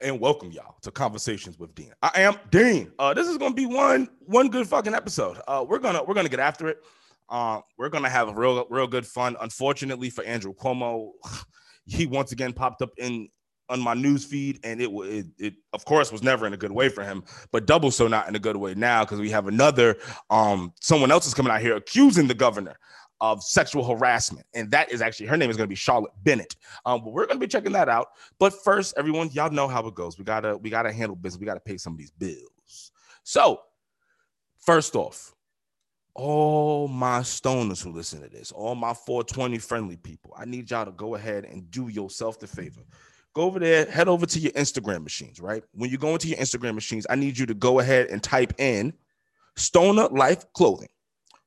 and welcome y'all to Conversations with Dean. I am Dean. Uh, this is gonna be one one good fucking episode. Uh, we're gonna we're gonna get after it. Uh, we're gonna have a real real good fun. Unfortunately for Andrew Cuomo, he once again popped up in on my news feed, and it, it it of course was never in a good way for him, but double so not in a good way now because we have another um someone else is coming out here accusing the governor of sexual harassment, and that is actually her name is going to be Charlotte Bennett. Um, but we're going to be checking that out. But first, everyone, y'all know how it goes. We gotta we gotta handle business. We gotta pay some of these bills. So, first off, all my stoners who listen to this, all my 420 friendly people, I need y'all to go ahead and do yourself the favor. Go over there, head over to your Instagram machines, right? When you go into your Instagram machines, I need you to go ahead and type in Stoner Life Clothing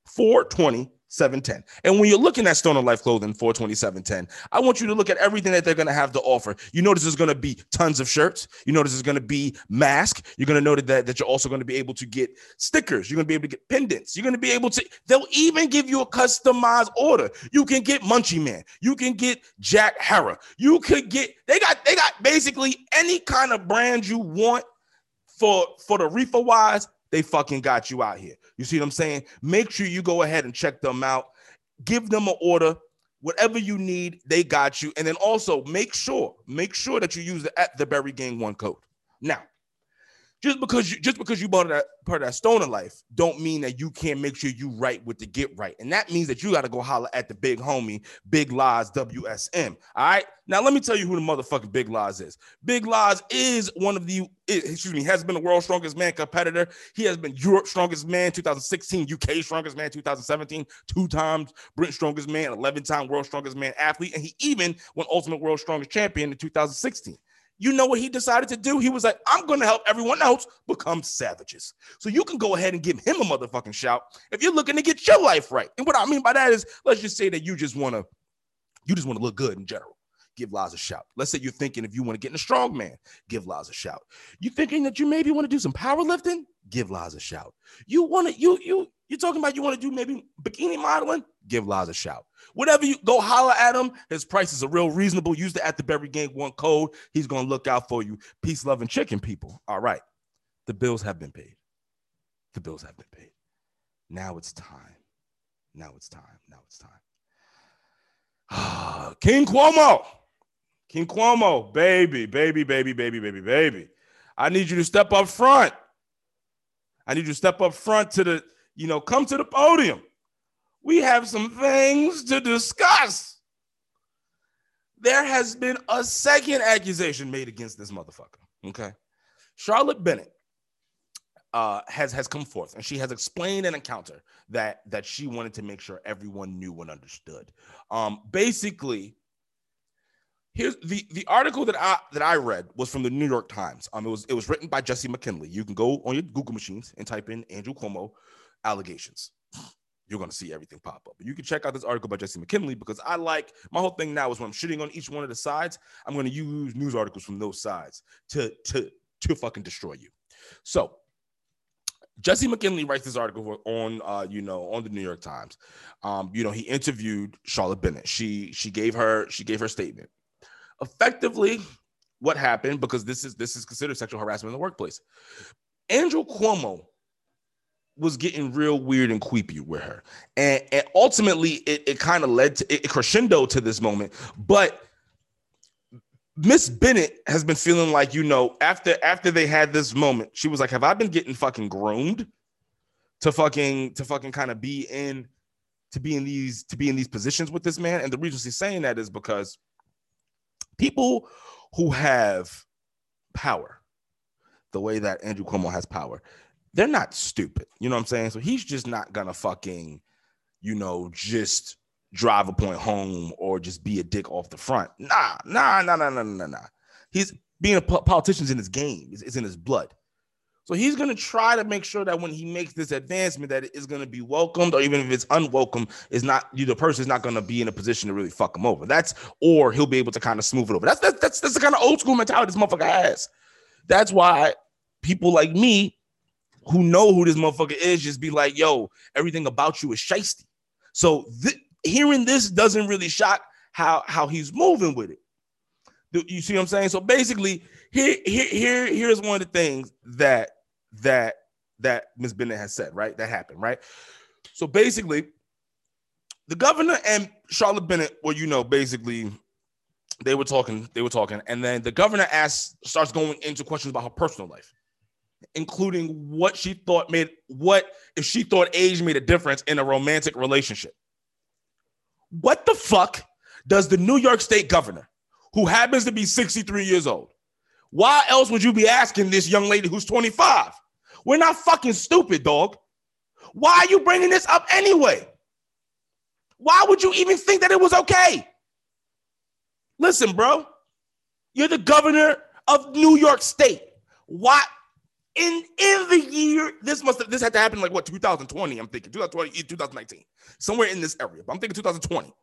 420 710. And when you're looking at Stoner Life Clothing for 2710, I want you to look at everything that they're going to have to offer. You notice there's going to be tons of shirts. You notice there's going to be mask. You're going to notice that, that you're also going to be able to get stickers. You're going to be able to get pendants. You're going to be able to, they'll even give you a customized order. You can get Munchie Man. You can get Jack Herer. You could get, they got, they got basically any kind of brand you want for, for the reefer wise they fucking got you out here. You see what I'm saying? Make sure you go ahead and check them out. Give them an order. Whatever you need, they got you. And then also make sure, make sure that you use the at the Berry Gang One code. Now, just because you just because you bought that part of that stoner life don't mean that you can't make sure you right with the get right. And that means that you got to go holler at the big homie big Loz wsm all right? Now let me tell you who the motherfucking big Loz is. Big Loz is one of the excuse me has been the world's strongest man competitor. He has been europe's strongest man 2016 uk strongest man 2017 two times britain's strongest man 11 time world's strongest man athlete and he even won ultimate world strongest champion in 2016 you know what he decided to do? He was like, I'm going to help everyone else become savages. So you can go ahead and give him a motherfucking shout if you're looking to get your life right. And what I mean by that is, let's just say that you just want to, you just want to look good in general. Give Loz a shout. Let's say you're thinking if you want to get in a strong man, give Loz a shout. You thinking that you maybe want to do some powerlifting? Give Loz a shout. You want to, you, you, you're talking about you want to do maybe bikini modeling? Give Loz a shout. Whatever you go holler at him, his prices are real reasonable. Use the at the Berry Gang one code. He's gonna look out for you. Peace, love, and chicken, people. All right. The bills have been paid. The bills have been paid. Now it's time. Now it's time. Now it's time. King Cuomo. King Cuomo, baby, baby, baby, baby, baby, baby. I need you to step up front. I need you to step up front to the, you know, come to the podium we have some things to discuss. There has been a second accusation made against this motherfucker. Okay. Charlotte Bennett uh, has has come forth and she has explained an encounter that that she wanted to make sure everyone knew and understood. Um, basically, here's the the article that I that I read was from the New York Times. Um, it was it was written by Jesse McKinley. You can go on your Google machines and type in Andrew Cuomo allegations you're going to see everything pop up. You can check out this article by Jesse McKinley because I like my whole thing now is when I'm shitting on each one of the sides, I'm going to use news articles from those sides to to to fucking destroy you. So Jesse McKinley writes this article on uh, you know on the New York Times. Um, you know he interviewed Charlotte Bennett. She she gave her she gave her statement. Effectively, what happened because this is this is considered sexual harassment in the workplace. Andrew Cuomo was getting real weird and creepy with her. And, and ultimately, it, it kind of led to it crescendo to this moment. But Miss Bennett has been feeling like, you know, after after they had this moment, she was like, Have I been getting fucking groomed to fucking to fucking kind of be in to be in these to be in these positions with this man? And the reason she's saying that is because people who have power, the way that Andrew Cuomo has power, they're not stupid. You know what I'm saying? So he's just not gonna fucking, you know, just drive a point home or just be a dick off the front. Nah, nah, nah, nah, nah, nah, nah. He's being a po- politician's in his game. It's, it's in his blood. So he's gonna try to make sure that when he makes this advancement, that it is gonna be welcomed, or even if it's unwelcome, is not you. The person is not gonna be in a position to really fuck him over. That's or he'll be able to kind of smooth it over. That's that's that's, that's the kind of old school mentality this motherfucker has. That's why people like me who know who this motherfucker is just be like, yo, everything about you is shisty. So th- hearing this doesn't really shock how how he's moving with it. You see what I'm saying? So basically, here, here, here, here's one of the things that that that Ms. Bennett has said, right? That happened, right? So basically, the governor and Charlotte Bennett, well, you know, basically they were talking, they were talking, and then the governor asks, starts going into questions about her personal life, including what she thought made what if she thought age made a difference in a romantic relationship. What the fuck does the New York State governor, who happens to be 63 years old, why else would you be asking this young lady who's 25? We're not fucking stupid, dog. Why are you bringing this up anyway? Why would you even think that it was okay? Listen, bro, you're the governor of New York State. Why? In in the year, this must have, this had to happen like what 2020. I'm thinking 2020, 2019, somewhere in this area. But I'm thinking 2020.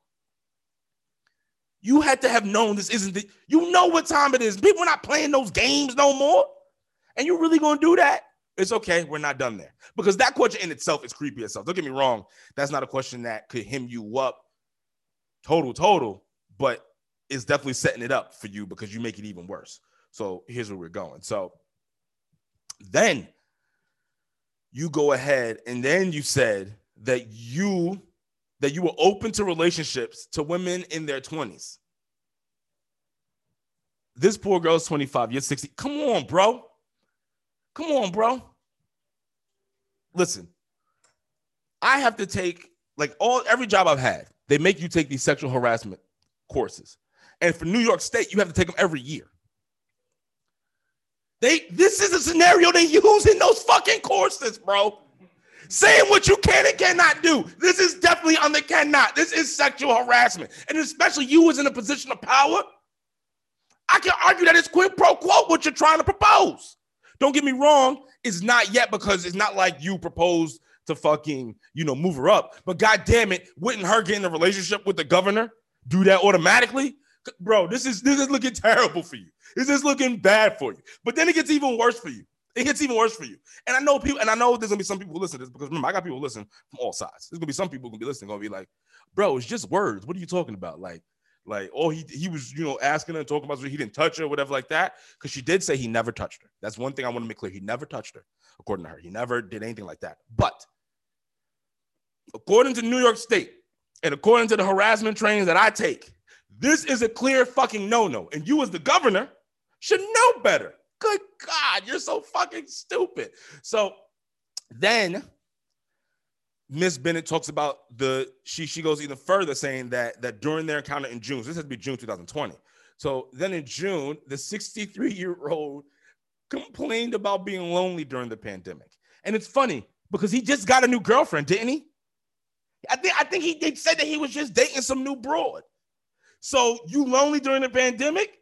You had to have known this isn't the, you know what time it is. People are not playing those games no more. And you're really gonna do that? It's okay. We're not done there because that question in itself is creepy itself. Don't get me wrong. That's not a question that could hem you up total, total, but it's definitely setting it up for you because you make it even worse. So here's where we're going. So then you go ahead and then you said that you that you were open to relationships to women in their 20s. This poor girl's 25, you're 60. Come on, bro. Come on, bro. Listen, I have to take like all every job I've had, they make you take these sexual harassment courses. And for New York State, you have to take them every year. They this is a scenario they use in those fucking courses, bro. Saying what you can and cannot do. This is definitely on the cannot. This is sexual harassment. And especially you as in a position of power. I can argue that it's quid pro quo what you're trying to propose. Don't get me wrong, it's not yet because it's not like you proposed to fucking, you know, move her up. But god damn it, wouldn't her get in a relationship with the governor do that automatically? Bro, this is this is looking terrible for you. Is this looking bad for you. But then it gets even worse for you. It gets even worse for you. And I know people, and I know there's gonna be some people who listen to this because remember, I got people listening from all sides. There's gonna be some people gonna be listening, gonna be like, bro, it's just words. What are you talking about? Like, like, oh, he he was, you know, asking her and talking about he didn't touch her, whatever, like that. Because she did say he never touched her. That's one thing I want to make clear. He never touched her, according to her. He never did anything like that. But according to New York State, and according to the harassment trainings that I take, this is a clear fucking no-no. And you, as the governor, should know better. Good God, you're so fucking stupid. So then Miss Bennett talks about the she she goes even further saying that that during their encounter in June, so this has to be June 2020. So then in June, the 63 year old complained about being lonely during the pandemic. And it's funny because he just got a new girlfriend, didn't he? I think I think he said that he was just dating some new broad. So you lonely during the pandemic?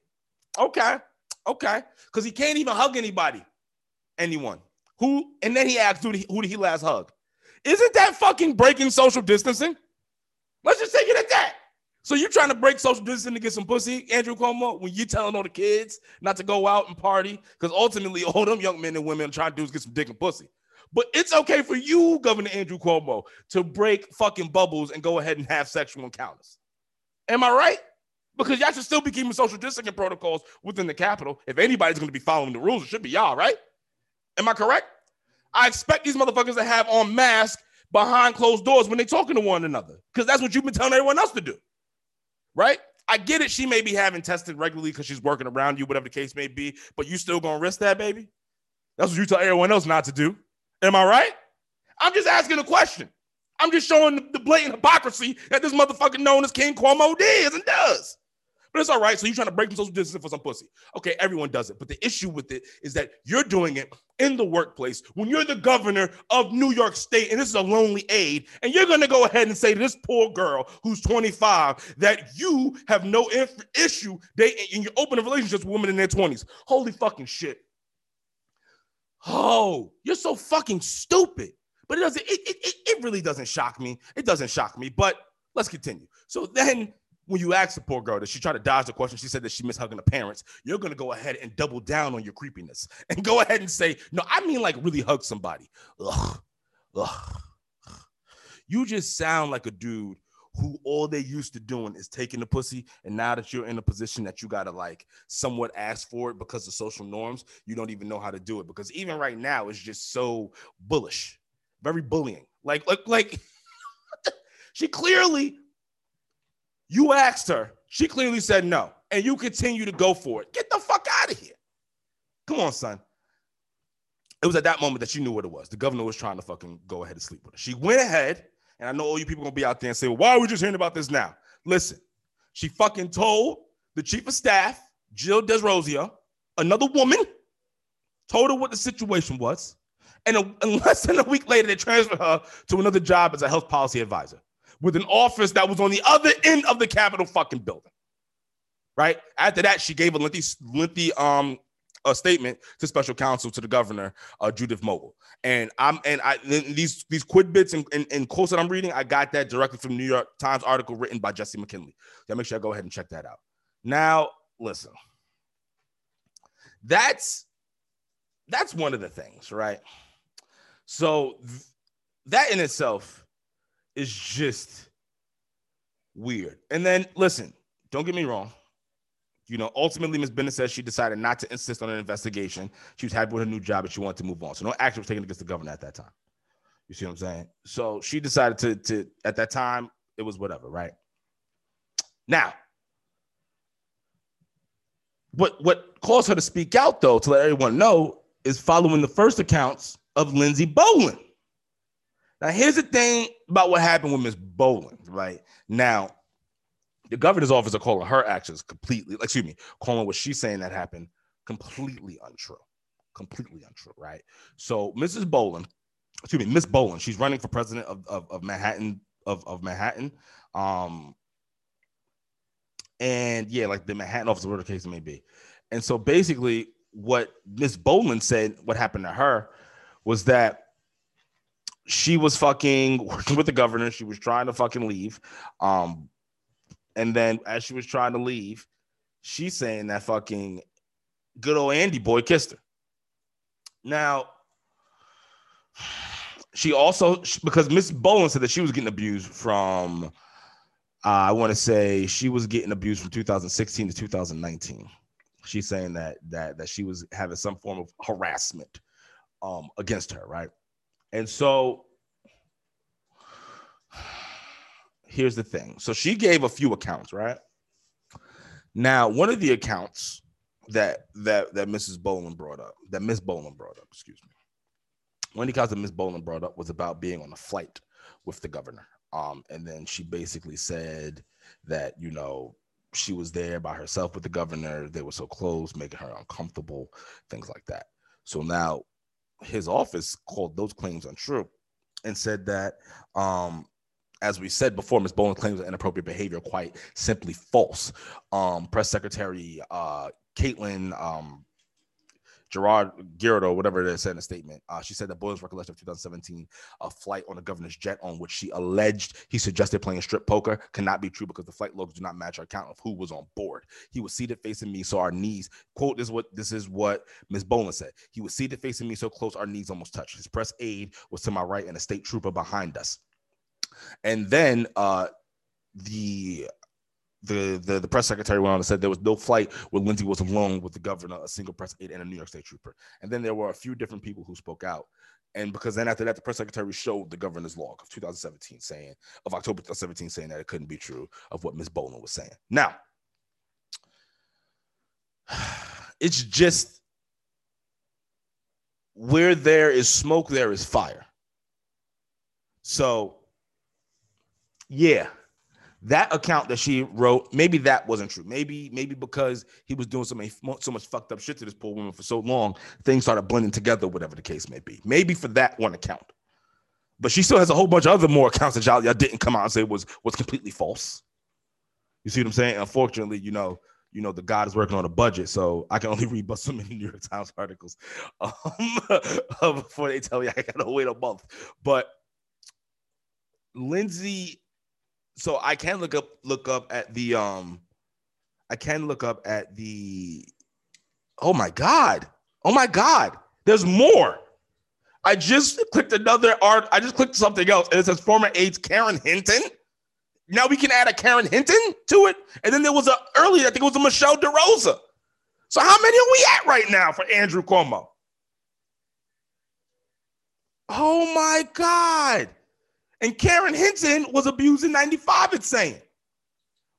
Okay, okay, because he can't even hug anybody, anyone. Who? And then he asked, who did he, who did he last hug? Isn't that fucking breaking social distancing? Let's just take it at that. So you're trying to break social distancing to get some pussy, Andrew Cuomo, when you're telling all the kids not to go out and party, because ultimately all them young men and women are trying to do is get some dick and pussy. But it's okay for you, Governor Andrew Cuomo, to break fucking bubbles and go ahead and have sexual encounters. Am I right? Because y'all should still be keeping social distancing protocols within the Capitol. If anybody's going to be following the rules, it should be y'all, right? Am I correct? I expect these motherfuckers to have on masks behind closed doors when they're talking to one another, because that's what you've been telling everyone else to do, right? I get it. She may be having tested regularly because she's working around you, whatever the case may be, but you still gonna risk that, baby? That's what you tell everyone else not to do. Am I right? I'm just asking a question. I'm just showing the blatant hypocrisy that this motherfucker known as King Cuomo is and does. But it's all right. So you're trying to break some social distancing for some pussy. Okay, everyone does it. But the issue with it is that you're doing it in the workplace when you're the governor of New York State and this is a lonely aide. And you're going to go ahead and say to this poor girl who's 25 that you have no inf- issue dating and you're opening relationships with women in their 20s. Holy fucking shit. Oh, you're so fucking stupid. But it doesn't, it, it, it really doesn't shock me. It doesn't shock me. But let's continue. So then when you ask the poor girl that she tried to dodge the question, she said that she missed hugging the parents. You're gonna go ahead and double down on your creepiness and go ahead and say, no, I mean like really hug somebody. Ugh, ugh. You just sound like a dude who all they used to doing is taking the pussy, and now that you're in a position that you gotta like somewhat ask for it because of social norms, you don't even know how to do it because even right now it's just so bullish, very bullying. Like like like she clearly you asked her, she clearly said no, and you continue to go for it. Get the fuck out of here. Come on, son. It was at that moment that she knew what it was. The governor was trying to fucking go ahead and sleep with her. She went ahead and I know all you people gonna be out there and say, well, why are we just hearing about this now? Listen, she fucking told the chief of staff, Jill Desrosiers, another woman, told her what the situation was. And, a, and less than a week later, they transferred her to another job as a health policy advisor with an office that was on the other end of the Capitol fucking building. Right after that, she gave a lengthy, lengthy um a statement to special counsel to the governor, uh, Judith Mogul. And I'm and I these these quid bits and, and, and, quotes that I'm reading, I got that directly from New York Times article written by Jesse McKinley. Yeah, make sure I go ahead and check that out. Now, listen, that's that's one of the things, right? So th- that in itself is just weird. And then listen, don't get me wrong. You know, ultimately, Ms. Bennett says she decided not to insist on an investigation. She was happy with her new job and she wanted to move on. So no action was taken against the governor at that time. You see what I'm saying? So she decided to, to at that time, it was whatever, right? Now, what what caused her to speak out though, to let everyone know, is following the first accounts of Lindsey Boylan. Now, here's the thing about what happened with Miss Boylan, right? Now, the governor's office are calling her actions completely, excuse me, calling what she's saying that happened completely untrue. Completely untrue, right? So Mrs. Boylan, excuse me, Miss Boylan, she's running for president of, of, of Manhattan, of, of Manhattan. Um, and yeah, like the Manhattan office, whatever the case may be. And so basically, what Miss Boylan said, what happened to her was that she was fucking working with the governor. She was trying to fucking leave. Um, and then as she was trying to leave, she's saying that fucking good old Andy boy kissed her. Now, she also because Miss Boylan said that she was getting abused from. Uh, I want to say she was getting abused from 2016 to 2019. She's saying that that that she was having some form of harassment um, against her, right? And so here's the thing. So she gave a few accounts, right? Now, one of the accounts that that that Mrs. Boylan brought up, that Miss Boylan brought up, excuse me. One of the accounts that Miss Boylan brought up was about being on a flight with the governor. Um, and then she basically said that, you know, she was there by herself with the governor. They were so close, making her uncomfortable, things like that. So now his office called those claims untrue and said that um, as we said before, Ms. Bowen claims of inappropriate behavior quite simply false. Um, Press Secretary uh, Caitlin um, Gerard Girardeau, whatever it is, said in a statement. Uh, she said that Boyle's recollection of 2017, a flight on the governor's jet on which she alleged he suggested playing strip poker cannot be true because the flight logs do not match our account of who was on board. He was seated facing me, so our knees, quote, this is what this is what Ms. Boylan said. He was seated facing me so close our knees almost touched. His press aide was to my right and a state trooper behind us. And then uh, the the, the the press secretary went on and said there was no flight where Lindsey was alone with the governor, a single press aide, and a New York State trooper. And then there were a few different people who spoke out. And because then after that, the press secretary showed the governor's log of 2017 saying, of October 2017, saying that it couldn't be true of what Ms. Boylan was saying. Now, it's just where there is smoke, there is fire. So yeah, that account that she wrote, maybe that wasn't true. Maybe, maybe because he was doing so many so much fucked up shit to this poor woman for so long, things started blending together, whatever the case may be. Maybe for that one account. But she still has a whole bunch of other more accounts that y'all, y'all didn't come out and say was was completely false. You see what I'm saying? Unfortunately, you know, you know, the God is working on a budget, so I can only read but so many New York Times articles um, before they tell me I gotta wait a month. But Lindsey so I can look up look up at the um I can look up at the oh my god. Oh my god. There's more. I just clicked another art. I just clicked something else and it says former aides Karen Hinton Now we can add a Karen Hinton to it. And then there was a earlier, I think it was a Michelle DeRosa. So how many are we at right now for Andrew Cuomo? Oh my God. And Karen Hinton was abused in 95, it's saying.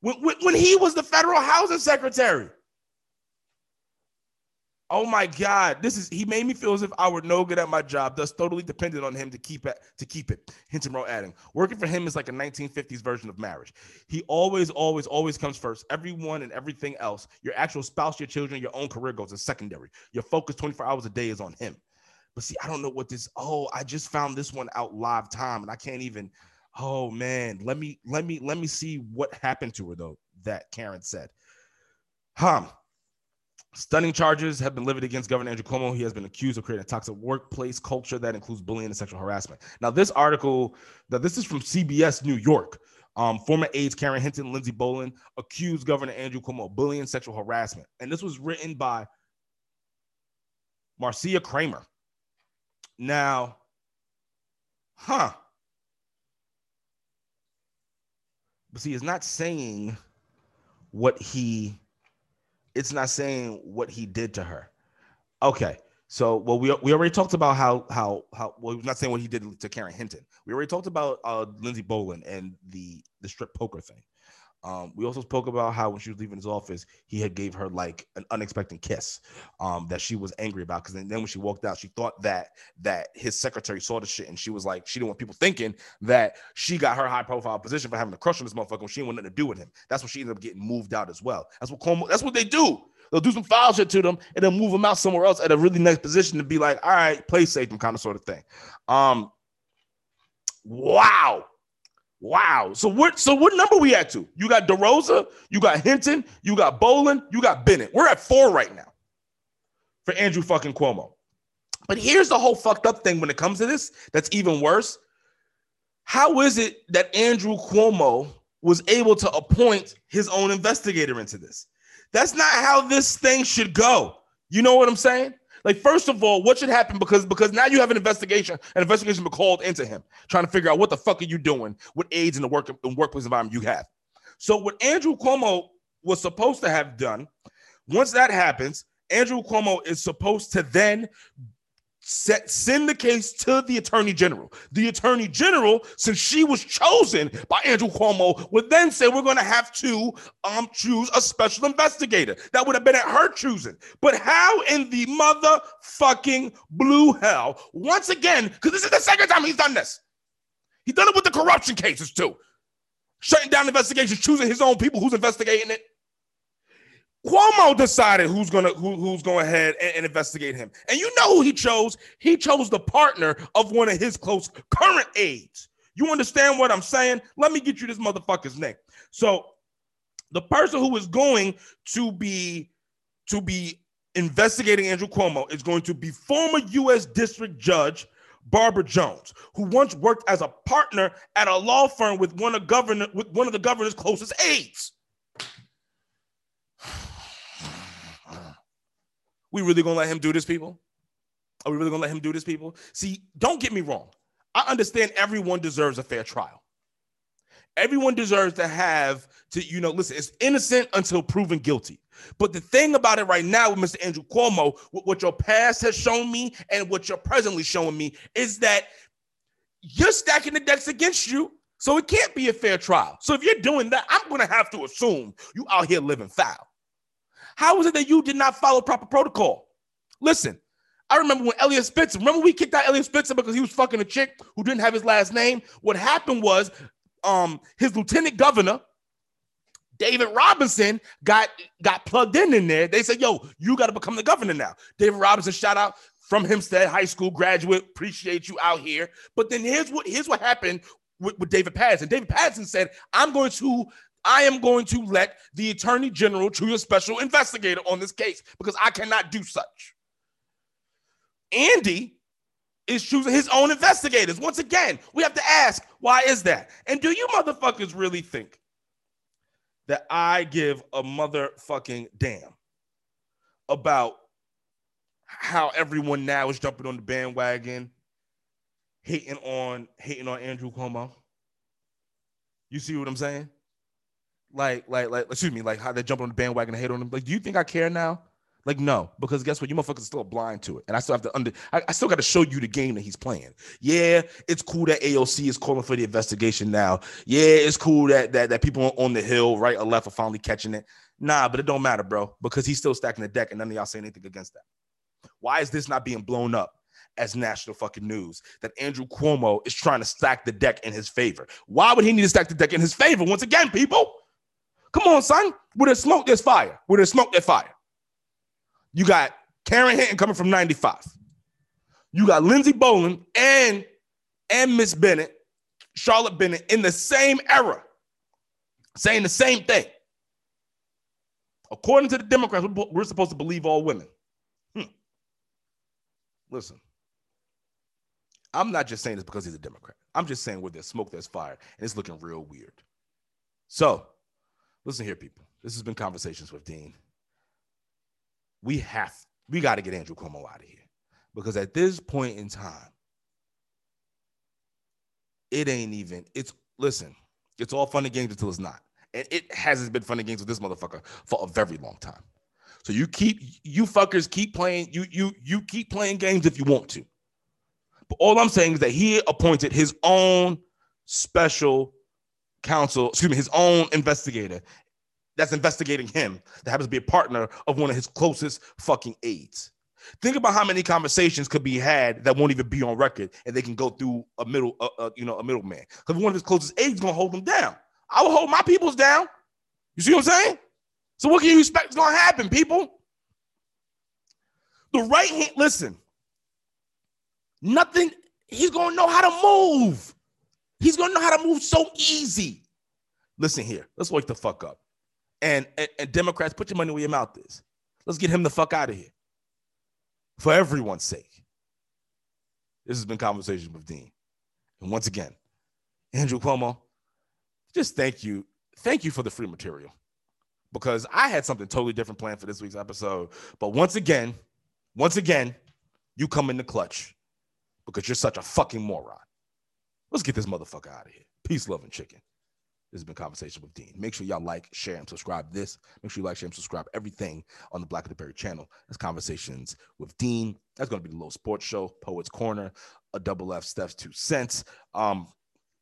When, when, when he was the federal housing secretary. Oh my God, this is he made me feel as if I were no good at my job, thus totally dependent on him to keep it to keep it. Hinton wrote adding, working for him is like a 1950s version of marriage. He always, always, always comes first. Everyone and everything else, your actual spouse, your children, your own career goes as secondary. Your focus 24 hours a day is on him. But see, I don't know what this. Oh, I just found this one out live time, and I can't even. Oh man, let me let me let me see what happened to her though. That Karen said. Hum. Stunning charges have been levied against Governor Andrew Cuomo. He has been accused of creating a toxic workplace culture that includes bullying and sexual harassment. Now, this article, that this is from CBS New York. Um, former aides Karen Hinton, Lindsey Boylan accused Governor Andrew Cuomo of bullying sexual harassment. And this was written by Marcia Kramer. Now, huh. But see, it's not saying what he it's not saying what he did to her. Okay. So, well, we, we already talked about how how how well, we're not saying what he did to Karen Hinton. We already talked about uh, Lindsey Boylan and the the strip poker thing. Um, we also spoke about how when she was leaving his office, he had gave her like an unexpected kiss um, that she was angry about. Because then, when she walked out, she thought that that his secretary saw the shit, and she was like, she didn't want people thinking that she got her high profile position for having a crush on this motherfucker when she didn't want nothing to do with him. That's when she ended up getting moved out as well. That's what Cuomo, That's what they do. They'll do some foul shit to them and then move them out somewhere else at a really nice position to be like, all right, play safe, them kind of sort of thing. Um, wow. Wow. So what so what number we at to? You got DeRosa, you got Hinton, you got Boylan, you got Bennett. We're at four right now for Andrew fucking Cuomo. But here's the whole fucked up thing when it comes to this that's even worse. How is it that Andrew Cuomo was able to appoint his own investigator into this? That's not how this thing should go. You know what I'm saying? Like, first of all, what should happen because because now you have an investigation, an investigation been called into him, trying to figure out what the fuck are you doing with aides in the work in workplace environment you have. So what Andrew Cuomo was supposed to have done, once that happens, Andrew Cuomo is supposed to then set, send the case to the attorney general. The attorney general, since she was chosen by Andrew Cuomo, would then say we're going to have to um, choose a special investigator. That would have been at her choosing. But how in the motherfucking blue hell? Once again, because this is the second time he's done this. He's done it with the corruption cases too, shutting down investigations, choosing his own people who's investigating it. Cuomo decided who's gonna who, who's going ahead and, and, investigate him. And you know who he chose? He chose the partner of one of his close current aides. You understand what I'm saying? Let me get you this motherfucker's name. So the person who is going to be to be investigating Andrew Cuomo is going to be former U.S. District Judge Barbara Jones, who once worked as a partner at a law firm with one of governor with one of the governor's closest aides. We really gonna let him do this, people? Are we really gonna let him do this, people? See, don't get me wrong. I understand everyone deserves a fair trial. Everyone deserves to have to, you know, listen, it's innocent until proven guilty. But the thing about it right now with Mr. Andrew Cuomo, what your past has shown me and what you're presently showing me is that you're stacking the decks against you. So it can't be a fair trial. So if you're doing that, I'm going to have to assume you out here living foul. How was it that you did not follow proper protocol? Listen, I remember when Eliot Spitzer, remember we kicked out Eliot Spitzer because he was fucking a chick who didn't have his last name? What happened was um, his lieutenant governor, David Robinson, got, got plugged in in there. They said, yo, you got to become the governor now. David Robinson, shout out from Hempstead High School graduate. Appreciate you out here. But then here's what here's what happened with, with David Paterson. David Paterson said, I'm going to I am going to let the attorney general choose a special investigator on this case because I cannot do such. Andy is choosing his own investigators. Once again, we have to ask, why is that? And do you motherfuckers really think that I give a motherfucking damn about how everyone now is jumping on the bandwagon, hating on hating on Andrew Cuomo? You see what I'm saying? Like, like, like, excuse me, like how they jump on the bandwagon and hate on him. Like, do you think I care now? Like, no, because guess what? You motherfuckers still blind to it. And I still have to under I, I still got to show you the game that he's playing. Yeah, it's cool that AOC is calling for the investigation now. Yeah, it's cool that that, that people on the hill, right or left, are finally catching it. Nah, but it don't matter, bro, because he's still stacking the deck and none of y'all say anything against that. Why is this not being blown up as national fucking news that Andrew Cuomo is trying to stack the deck in his favor? Why would he need to stack the deck in his favor? Once again, people, come on, son. Where there's smoke, there's fire. Where there's smoke, there's fire. You got Karen Hinton coming from 95. You got Lindsey Boylan and and Miss Bennett, Charlotte Bennett in the same era, saying the same thing. According to the Democrats, we're supposed to believe all women. Hmm. Listen, I'm not just saying this because he's a Democrat. I'm just saying where there's smoke, there's fire, and it's looking real weird. So, listen here, people. This has been Conversations with Dean we have we got to get Andrew Cuomo out of here because at this point in time, it ain't even. It's listen, it's all fun and games until it's not, and it hasn't been fun and games with this motherfucker for a very long time. So you keep you fuckers keep playing you you you keep playing games if you want to. But all I'm saying is that he appointed his own special counsel, excuse me, his own investigator, that's investigating him that happens to be a partner of one of his closest fucking aides. Think about how many conversations could be had that won't even be on record, and they can go through a middle, uh, uh, you know, a middleman. Because one of his closest aides gonna hold them down. I will hold my peoples down. You see what I'm saying? So what can you expect is gonna happen, people? The right hand, listen. Nothing. He's gonna know how to move. He's gonna know how to move so easy. Listen here. Let's wake the fuck up. And, and, and Democrats, put your money where your mouth is. Let's get him the fuck out of here for everyone's sake. This has been Conversation with Dean. And once again, Andrew Cuomo, just thank you. Thank you for the free material because I had something totally different planned for this week's episode. But once again, once again, you come in the clutch because you're such a fucking moron. Let's get this motherfucker out of here. Peace, love, and chicken. This has been Conversation with Dean. Make sure y'all like, share, and subscribe this. Make sure you like, share, and subscribe everything on the Black of the Berry channel. That's Conversations with Dean. That's going to be the little sports show, Poets Corner, a double F Steph's Two Cents. Um,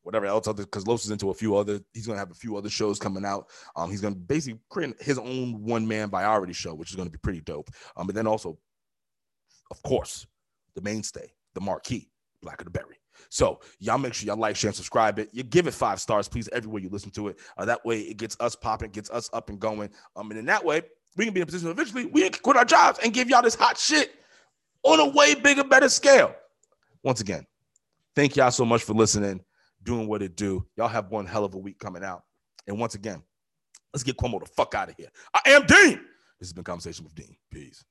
whatever else other because Los is into a few other he's gonna have a few other shows coming out. Um, he's gonna basically create his own one-man priority show, which is gonna be pretty dope. Um, but then also, of course, the mainstay, the marquee, Black of the Berry. So y'all make sure y'all like, share, and subscribe it. You give it five stars, please, everywhere you listen to it. Uh, that way it gets us popping, gets us up and going. Um, and in that way, we can be in a position eventually we can quit our jobs and give y'all this hot shit on a way bigger, better scale. Once again, thank y'all so much for listening, doing what it do. Y'all have one hell of a week coming out. And once again, let's get Cuomo the fuck out of here. I am Dean. This has been Conversation with Dean. Peace.